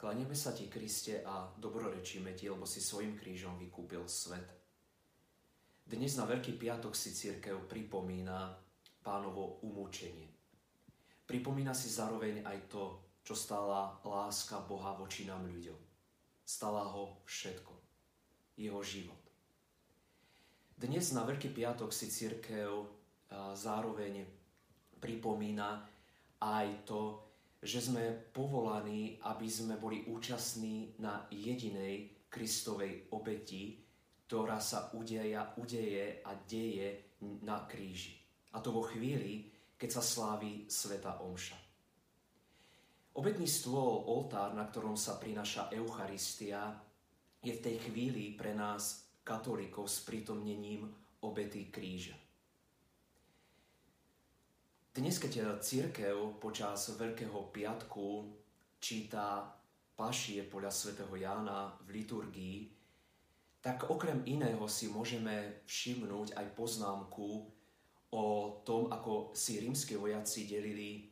Klanieme sa ti, Kriste, a dobrorečíme ti, lebo si svojim krížom vykúpil svet. Dnes na Veľký piatok si církev pripomína pánovo umúčenie. Pripomína si zároveň aj to, čo stála láska Boha voči nám ľuďom. Stala ho všetko. Jeho život. Dnes na Veľký piatok si církev zároveň pripomína aj to, že sme povolaní, aby sme boli účastní na jedinej Kristovej obeti, ktorá sa udeja, udeje a deje na kríži. A to vo chvíli, keď sa slávi Sveta Omša. Obetný stôl, oltár, na ktorom sa prináša Eucharistia, je v tej chvíli pre nás, katolíkov, s prítomnením obety kríža. Dnes, keď církev počas Veľkého piatku číta pašie podľa svätého Jána v liturgii, tak okrem iného si môžeme všimnúť aj poznámku o tom, ako si rímske vojaci delili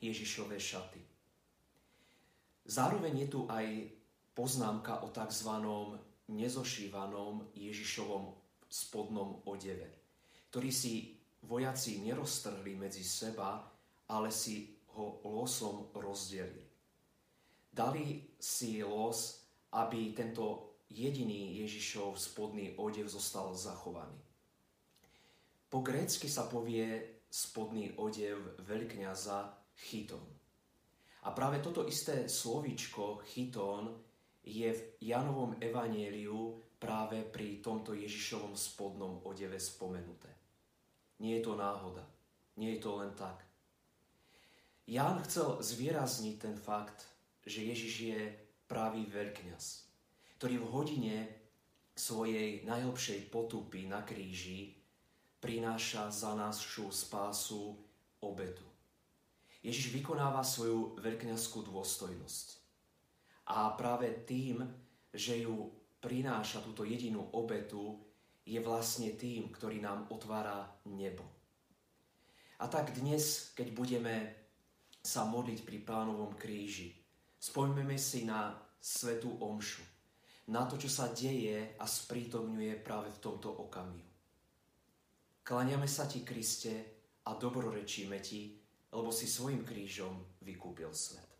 Ježišové šaty. Zároveň je tu aj poznámka o tzv. nezošívanom Ježišovom spodnom odeve, ktorý si vojaci neroztrhli medzi seba, ale si ho losom rozdelili. Dali si los, aby tento jediný Ježišov spodný odev zostal zachovaný. Po grécky sa povie spodný odev veľkňaza chytón. A práve toto isté slovičko chytón je v Janovom evanieliu práve pri tomto Ježišovom spodnom odeve spomenuté. Nie je to náhoda. Nie je to len tak. Ján chcel zvýrazniť ten fakt, že Ježiš je pravý veľkňaz, ktorý v hodine svojej najhlbšej potupy na kríži prináša za našu spásu obetu. Ježiš vykonáva svoju veľkňazskú dôstojnosť. A práve tým, že ju prináša túto jedinú obetu, je vlastne tým, ktorý nám otvára nebo. A tak dnes, keď budeme sa modliť pri pánovom kríži, spojmeme si na svetú omšu, na to, čo sa deje a sprítomňuje práve v tomto okamihu. Klaniame sa ti, Kriste, a dobrorečíme ti, lebo si svojim krížom vykúpil svet.